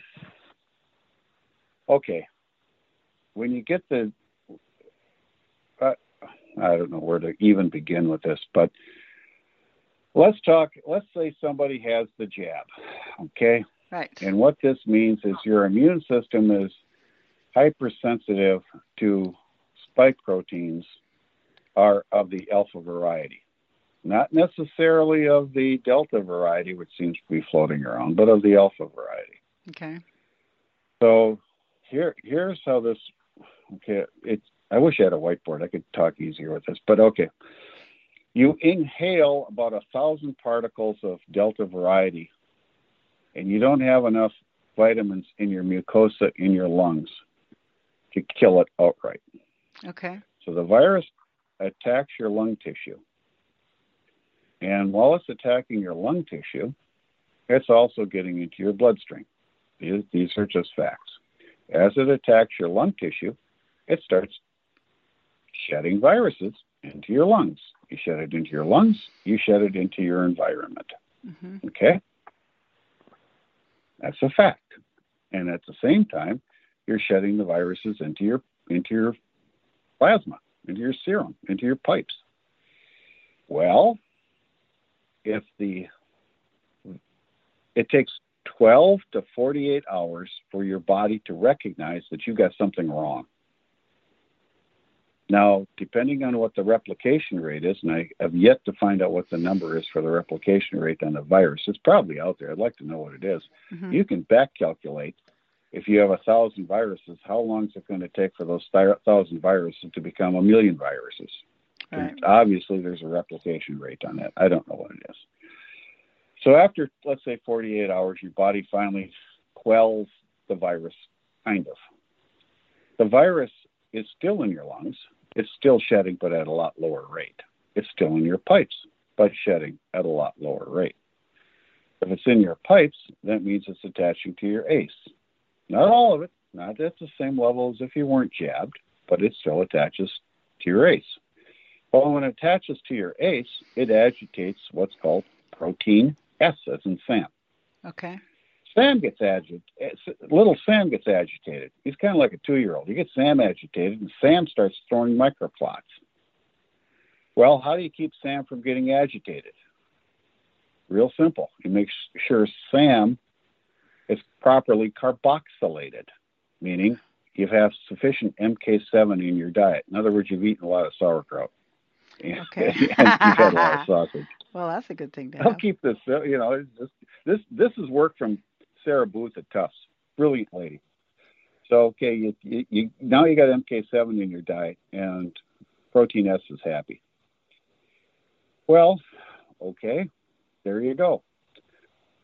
okay. When you get the I don't know where to even begin with this, but let's talk. Let's say somebody has the jab, okay? Right. And what this means is your immune system is hypersensitive to spike proteins are of the alpha variety, not necessarily of the delta variety, which seems to be floating around, but of the alpha variety. Okay. So here, here's how this. Okay, it's I wish I had a whiteboard. I could talk easier with this, but okay. You inhale about a thousand particles of delta variety, and you don't have enough vitamins in your mucosa in your lungs to kill it outright. Okay. So the virus attacks your lung tissue. And while it's attacking your lung tissue, it's also getting into your bloodstream. These, these are just facts. As it attacks your lung tissue, it starts shedding viruses into your lungs. You shed it into your lungs, you shed it into your environment. Mm-hmm. Okay? That's a fact. And at the same time, you're shedding the viruses into your into your plasma, into your serum, into your pipes. Well, if the it takes 12 to 48 hours for your body to recognize that you've got something wrong. Now, depending on what the replication rate is, and I have yet to find out what the number is for the replication rate on the virus, it's probably out there. I'd like to know what it is. Mm-hmm. You can back calculate if you have a thousand viruses, how long is it going to take for those thousand viruses to become a million viruses? Right. Obviously, there's a replication rate on that. I don't know what it is. So after, let's say, 48 hours, your body finally quells the virus, kind of. The virus is still in your lungs. It's still shedding, but at a lot lower rate. It's still in your pipes, but shedding at a lot lower rate. If it's in your pipes, that means it's attaching to your ACE. Not all of it, not at the same level as if you weren't jabbed, but it still attaches to your ACE. Well, when it attaches to your ACE, it agitates what's called protein S, as in Sam. Okay. Sam gets agitated. Little Sam gets agitated. He's kind of like a two-year-old. You get Sam agitated, and Sam starts throwing microclots. Well, how do you keep Sam from getting agitated? Real simple. You make sure Sam is properly carboxylated, meaning you have sufficient MK7 in your diet. In other words, you've eaten a lot of sauerkraut. Okay. and you've had a lot of sausage. Well, that's a good thing to I'll have. keep this. uh, You know, just, this this is work from Sarah Booth at Tufts. Brilliant lady. So okay, you, you, you now you got MK7 in your diet, and protein S is happy. Well, okay, there you go.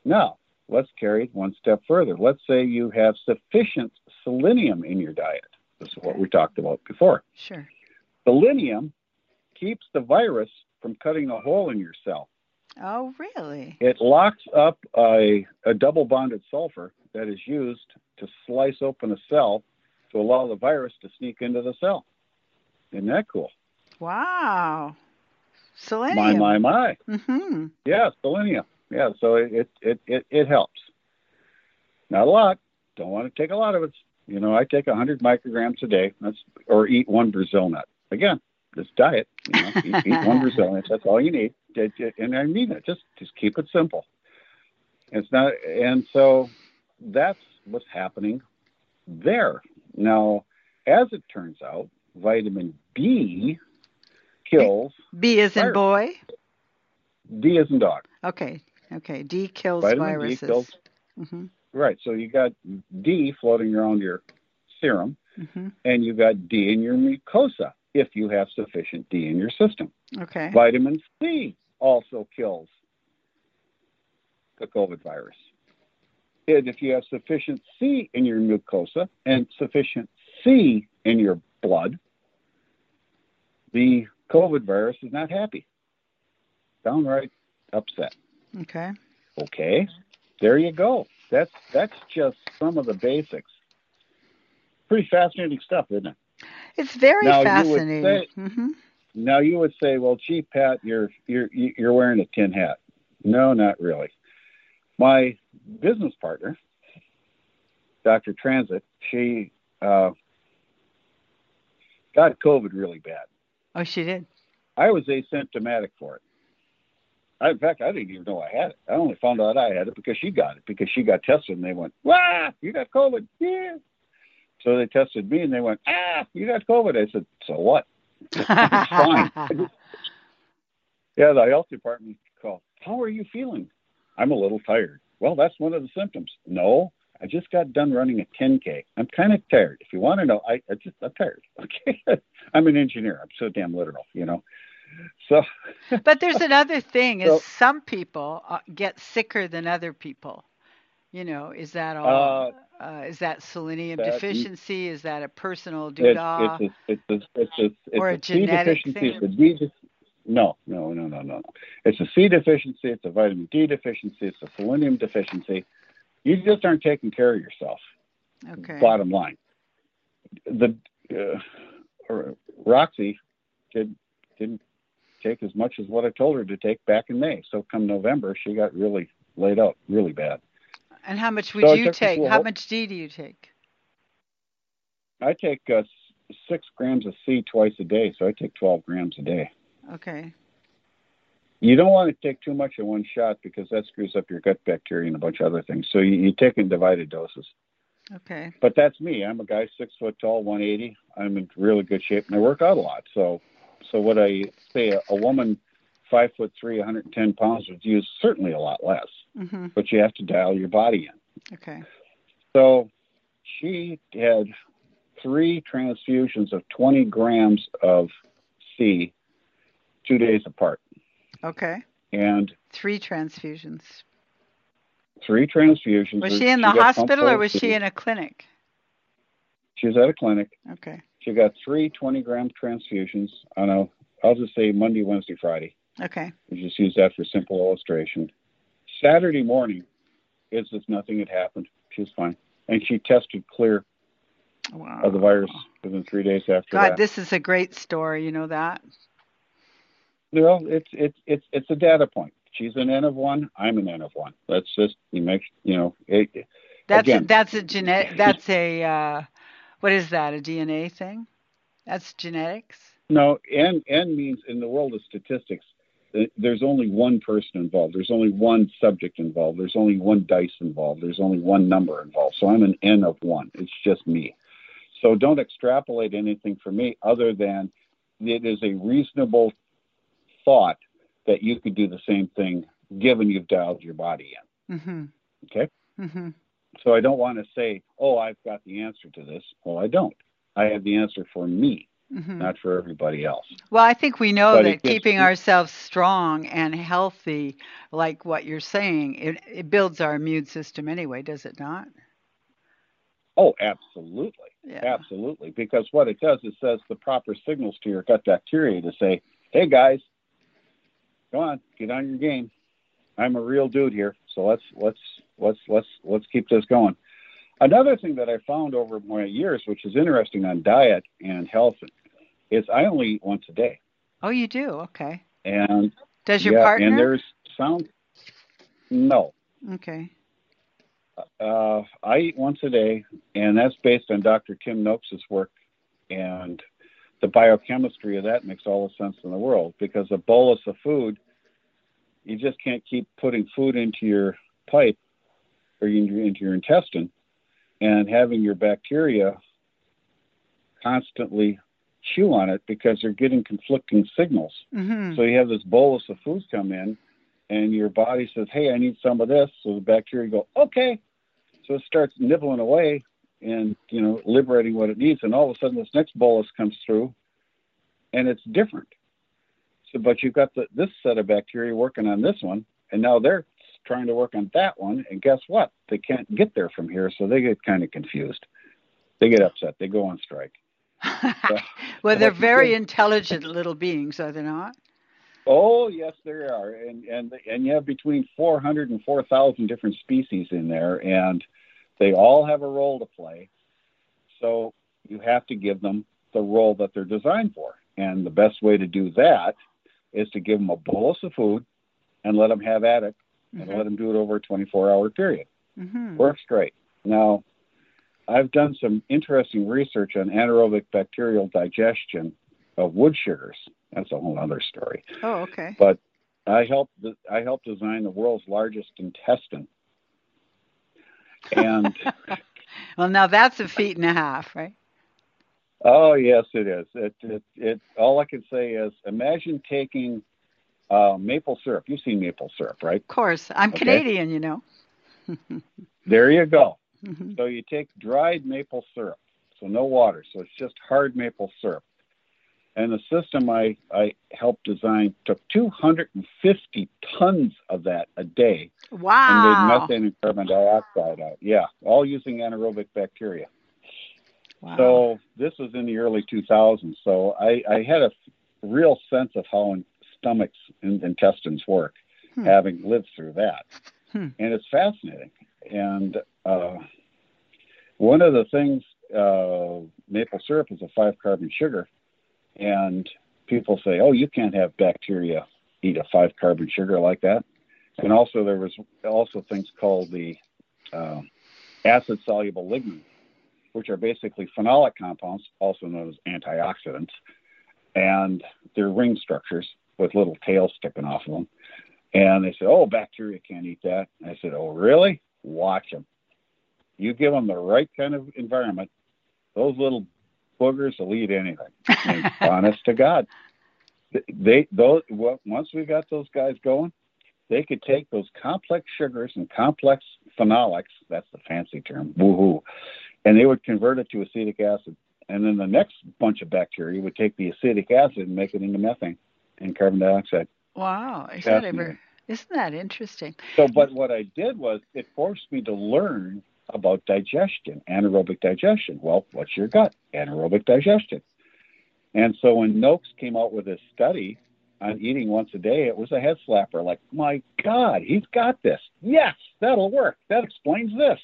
Now let's carry it one step further. Let's say you have sufficient selenium in your diet. This is what we talked about before. Sure. Selenium keeps the virus from cutting a hole in your cell. Oh, really? It locks up a, a double bonded sulfur that is used to slice open a cell to allow the virus to sneak into the cell. Isn't that cool? Wow. My, Selenium. my, my. Mm-hmm. Yeah, selenium. Yeah, so it, it, it, it helps. Not a lot. Don't want to take a lot of it. You know, I take 100 micrograms a day. That's or eat one Brazil nut. Again, this diet. You know, eat, eat one. That's all you need. And I mean it. Just just keep it simple. It's not. And so that's what's happening there. Now, as it turns out, vitamin B kills B is in boy. D is in dog. Okay. Okay. D kills Vitamin viruses. D kills hmm Right. So you got D floating around your serum, hmm and you got D in your mucosa if you have sufficient D in your system. Okay. Vitamin C also kills the COVID virus. And if you have sufficient C in your mucosa and sufficient C in your blood, the COVID virus is not happy. Downright upset. Okay. Okay, there you go. That's that's just some of the basics. Pretty fascinating stuff, isn't it? It's very Now, you would fascinating mhm Now you would say, well, gee, Pat, you're you're you're wearing a tin hat. No, not really. My business partner, Dr. Transit, she uh, got COVID really bad. Oh, she did. I was asymptomatic for it. I, in fact, I didn't even know I had it. I only found out I had it because she got it because she got tested and they went, "Wow, you got COVID!" Yeah. So they tested me and they went, "Ah, you got COVID." I said, "So what?" fine. Yeah, the health department called. How are you feeling? I'm a little tired. Well, that's one of the symptoms. No, I just got done running a 10K. I'm kind of tired. If you want to know, I, I just I'm tired. Okay, I'm an engineer. I'm so damn literal, you know. So but there's another thing: is So- some people uh, get sicker than other people. You know, is that all? Uh, is that selenium that- deficiency? Is that a personal doodah? it's a, it's a, it's a, it's Or a a C genetic deficiency. thing? It's a D. de- No, no, no, no, no. It's a C deficiency. It's a vitamin D deficiency. It's a selenium deficiency. You just aren't taking care of yourself. okay. bottom line. The uh, Roxy did, didn't take as much as what I told her to take back in May. So come November, she got really laid out, really bad. And how much would So you take? How much D do you take? I take uh, six grams of C twice a day, so I take 12 grams a day. Okay. You don't want to take too much in one shot because that screws up your gut bacteria and a bunch of other things. So you, you take in divided doses. Okay. But that's me. I'm a guy six foot tall, 180. I'm in really good shape, and I work out a lot. So, so what I say, a, a woman five foot three, 110 pounds would use certainly a lot less. Hmm But you have to dial your body in. Okay. So, she had three transfusions of 20 grams of C two days apart. Okay. And three transfusions. Three transfusions. Was she in the hospital or was she in a clinic? She was at a clinic. Okay. She got three 20 gram transfusions on a, I'll just say Monday, Wednesday, Friday. Okay. We just use that for simple illustration. Saturday morning, it's just nothing had happened. She was fine. And she tested clear wow. of the virus within three days after God, that. this is a great story. You know that? Well, it's it's it's it's a data point. She's an N of one. I'm an N of one. That's just you make you know. It, that's again, a, that's a genetic. That's a uh, what is that? A DNA thing? That's genetics. No, N N means in the world of statistics, there's only one person involved. There's only one subject involved. There's only one dice involved. There's only one number involved. So I'm an N of one. It's just me. So don't extrapolate anything for me other than it is a reasonable thought that you could do the same thing given you've dialed your body in. Mm-hmm. Okay? Mm-hmm. So I don't want to say, oh, I've got the answer to this. Well, I don't. I have the answer for me, mm-hmm. not for everybody else. Well, I think we know but that keeping ourselves strong and healthy, like what you're saying, it, it builds our immune system anyway, does it not? Oh, absolutely. Yeah. Absolutely. Because what it does, is it says the proper signals to your gut bacteria to say, hey, guys, come on, get on your game. I'm a real dude here, so let's let's let's let's let's keep this going. Another thing that I found over my years, which is interesting on diet and health, is I only eat once a day. Oh, you do? Okay. And does your yeah, partner? And there's sound. No. Okay. Uh, I eat once a day, and that's based on Dr. Tim Noakes' work, and the biochemistry of that makes all the sense in the world because a bolus of food, you just can't keep putting food into your pipe or into your intestine and having your bacteria constantly chew on it because they're getting conflicting signals. Mm-hmm. So you have this bolus of food come in, and your body says, "Hey, I need some of this." So the bacteria go, "Okay." So it starts nibbling away and you know liberating what it needs, and all of a sudden this next bolus comes through, and it's different. So, but you've got the, this set of bacteria working on this one, and now they're trying to work on that one, and guess what? They can't get there from here, so they get kind of confused. They get upset. They go on strike. well, they're very intelligent little beings, are they not? Oh yes, there are, and and and you have between 400 and 4,000 different species in there, and they all have a role to play. So you have to give them the role that they're designed for, and the best way to do that is to give them a bolus of food and let them have at it, and Mhm. let them do it over a 24-hour period. Mhm. Works great. Now, I've done some interesting research on anaerobic bacterial digestion of wood sugars. That's a whole other story. Oh, okay. But I helped I helped design the world's largest intestine. And well, now that's a feat and a half, right? oh yes, it is. It it, it all I can say is imagine taking uh, maple syrup. You've seen maple syrup, right? Of course. I'm Okay. Canadian, you know. There you go. Mhm. So you take dried maple syrup, so no water, so it's just hard maple syrup. And the system I, I helped design took 250 tons of that a day Wow. and made methane and carbon dioxide out. Yeah, all using anaerobic bacteria. wow. So this was in the early 2000s. So I, I had a real sense of how in stomachs and intestines work, Hmm. having lived through that. Hmm. And it's fascinating. And uh, one of the things, uh, maple syrup is a five carbon sugar. And people say, oh, you can't have bacteria eat a five carbon sugar like that. And also, there was also things called the uh, acid soluble lignin, which are basically phenolic compounds, also known as antioxidants. And they're ring structures with little tails sticking off of them. And they said, oh, bacteria can't eat that. I said, oh, really? Watch them. You give them the right kind of environment, those little boogers will eat anything. And honest to God, they those well, once we got those guys going, they could take those complex sugars and complex phenolics. That's the fancy term. Woohoo! And they would convert it to acetic acid. And then the next bunch of bacteria would take the acetic acid and make it into methane. and carbon dioxide. Wow, is that ever? Isn't that interesting? So, but what I did was it forced me to learn about digestion, anaerobic digestion. Well, what's your gut? Anaerobic digestion. And so when Noakes came out with his study on eating once a day, it was a head slapper. Like, my God, he's got this. Yes, that'll work. That explains this.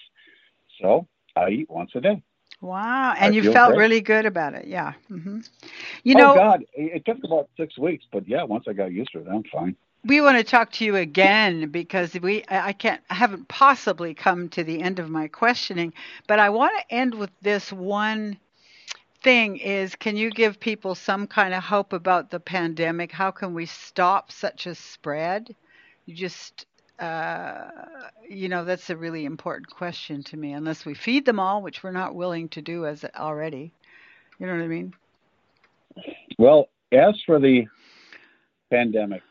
So I eat once a day. Wow, and I you felt great. really good about it, yeah. Mm-hmm. You oh, know, God, it took about six weeks, but yeah, once I got used to it, I'm fine. We want to talk to you again because we I can't I haven't possibly come to the end of my questioning, but I want to end with this one thing is can you give people some kind of hope about the pandemic? How can we stop such a spread? You just uh, you know, that's a really important question to me. Unless we feed them all, which we're not willing to do as already. You know what I mean? Well, as for the pandemic,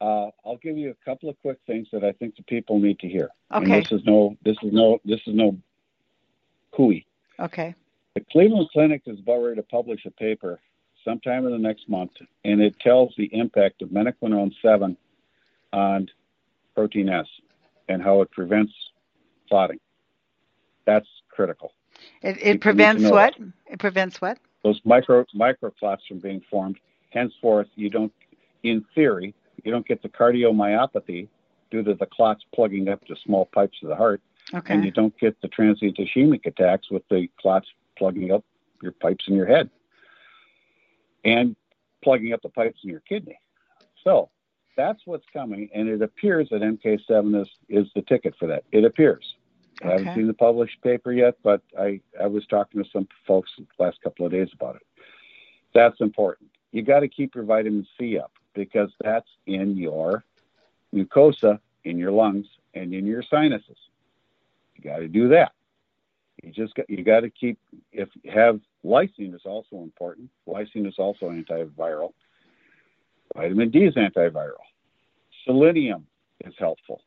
uh, I'll give you a couple of quick things that I think the people need to hear. Okay. And this is no, this is no, this is no hooey. Okay. The Cleveland Clinic is about ready to publish a paper sometime in the next month, and it tells the impact of menaquinone 7 on protein S and how it prevents clotting. That's critical. It, it prevents what? It. it prevents what? Those micro microclots from being formed. Henceforth, you don't, in theory, you don't get the cardiomyopathy due to the clots plugging up to small pipes of the heart. Okay. And you don't get the transient ischemic attacks with the clots plugging up your pipes in your head and plugging up the pipes in your kidney. So that's what's coming, and it appears that MK7 is, is the ticket for that. It appears. Okay. I haven't seen the published paper yet, but I, I was talking to some folks the last couple of days about it. That's important. You got to keep your vitamin C up because that's in your mucosa, in your lungs, and in your sinuses. You got to do that. You just got you got to keep if have lysine is also important. Lysine is also antiviral. Vitamin D is antiviral. Selenium is helpful.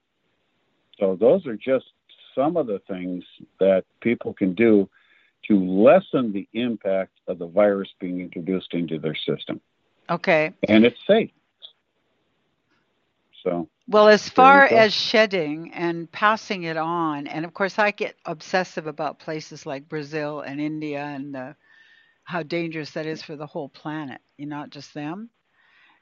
So those are just some of the things that people can do to lessen the impact of the virus being introduced into their system. Okay. And it's safe. So well, as far as shedding and passing it on, and of course, I get obsessive about places like Brazil and India and uh, how dangerous that is for the whole planet, you know, not just them.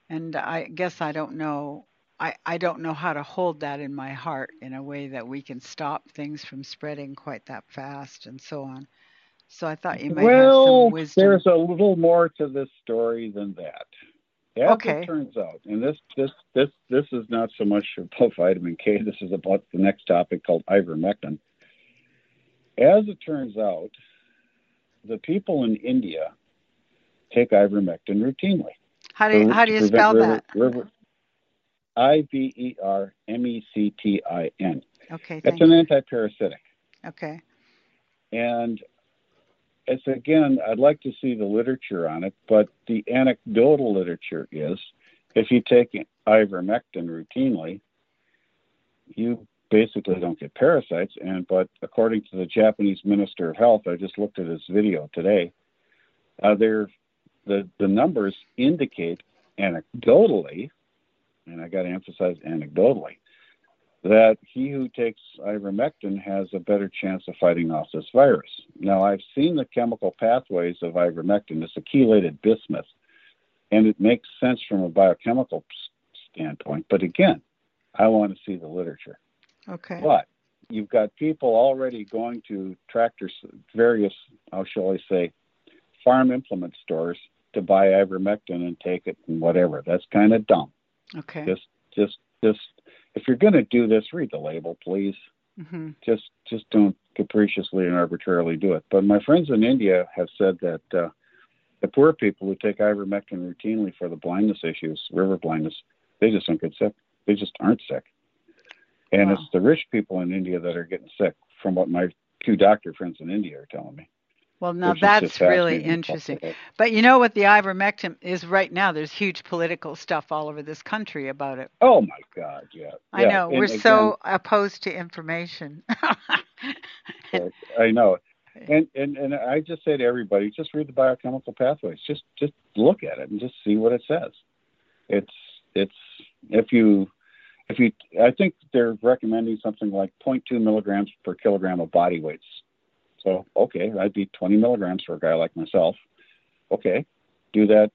And I guess I don't know. I, I don't know how to hold that in my heart in a way that we can stop things from spreading quite that fast and so on. So I thought you might well, have some wisdom. There's a little more to this story than that. As okay. it turns out, and this this this this is not so much about vitamin K. This is about the next topic called ivermectin. As it turns out, the people in India take ivermectin routinely. How do you, how do you spell river, that? River, I V E R M E C T I N. Okay. It's an antiparasitic. Okay. And it's again, I'd like to see the literature on it, but the anecdotal literature is if you take ivermectin routinely, you basically don't get parasites. And but according to the Japanese Minister of Health, I just looked at his video today. Uh, the the numbers indicate anecdotally, and I got to emphasize anecdotally, that he who takes ivermectin has a better chance of fighting off this virus. Now, I've seen the chemical pathways of ivermectin. It's a chelated bismuth, and it makes sense from a biochemical standpoint. But again, I want to see the literature. Okay. But you've got people already going to tractors, various, how shall I say, farm implement stores to buy ivermectin and take it and whatever. That's kind of dumb. Okay. Just, just, just if you're going to do this, read the label, please. Mm-hmm. Just just don't capriciously and arbitrarily do it. But my friends in India have said that uh, the poor people who take ivermectin routinely for the blindness issues, river blindness, they just don't get sick. They just aren't sick. And wow. it's the rich people in India that are getting sick, from what my two doctor friends in India are telling me. Well, now that's really interesting. But you know what the ivermectin is right now? There's huge political stuff all over this country about it. Oh my God, yeah. I yeah. know. And We're again, so opposed to information. I know. And, and and I just say to everybody, just read the biochemical pathways. Just just look at it and just see what it says. it's it's if you if you I think they're recommending something like 0.2 milligrams per kilogram of body weights. So okay, that'd be 20 milligrams for a guy like myself. Okay, do that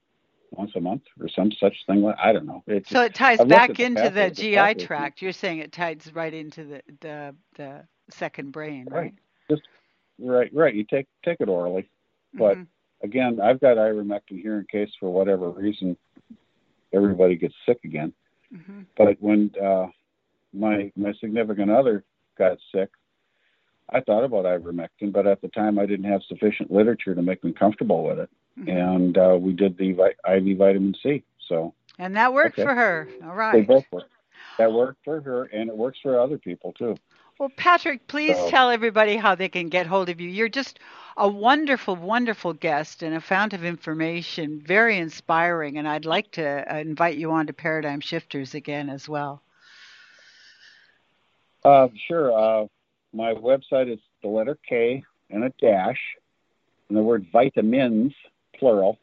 once a month or some such thing. I don't know. It's so it ties back into the, the GI tract. You're saying it ties right into the the, the second brain, right? right? Just right, right. You take take it orally, but mm-hmm. again, I've got ivermectin here in case for whatever reason everybody gets sick again. Mm-hmm. But when uh, my my significant other got sick, I thought about ivermectin, but at the time I didn't have sufficient literature to make me comfortable with it, mm-hmm. and uh, we did the vi- IV vitamin C. So and that worked okay. for her. All right. They both worked. That worked for her, and it works for other people too. Well, Patrick, please so, tell everybody how they can get hold of you. You're just a wonderful, wonderful guest and a fount of information, very inspiring. And I'd like to uh, invite you on to Paradigm Shifters again as well. Uh, sure. Uh, my website is the letter K and a dash, and the word vitamins, plural.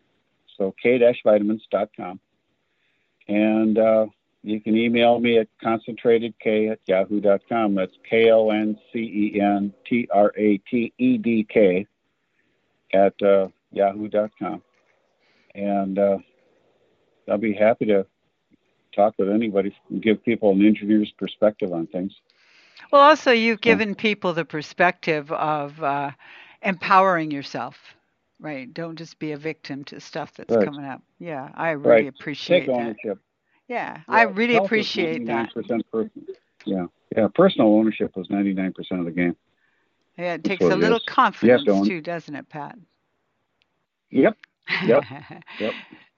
So k-vitamins.com. And uh, you can email me at concentratedk at yahoo.com. That's K O N C E N T R A T E D K at uh, yahoo.com. And uh, I'll be happy to talk with anybody and give people an engineer's perspective on things. Well, also, you've given people the perspective of uh, empowering yourself, right? Don't just be a victim to stuff that's right. coming up. Yeah, I really right. appreciate Take ownership. that. Yeah, yeah I really appreciate that. Person, yeah, yeah. Personal ownership was 99% of the game. Yeah, it takes a little is. confidence too, doesn't it, Pat? Yep. Yep. yep.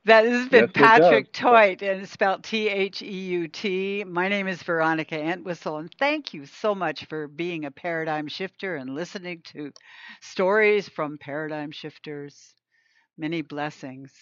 That has been yes, Patrick Theut, and it's spelled T H E U T. My name is Veronica Entwistle, and thank you so much for being a paradigm shifter and listening to stories from paradigm shifters. Many blessings.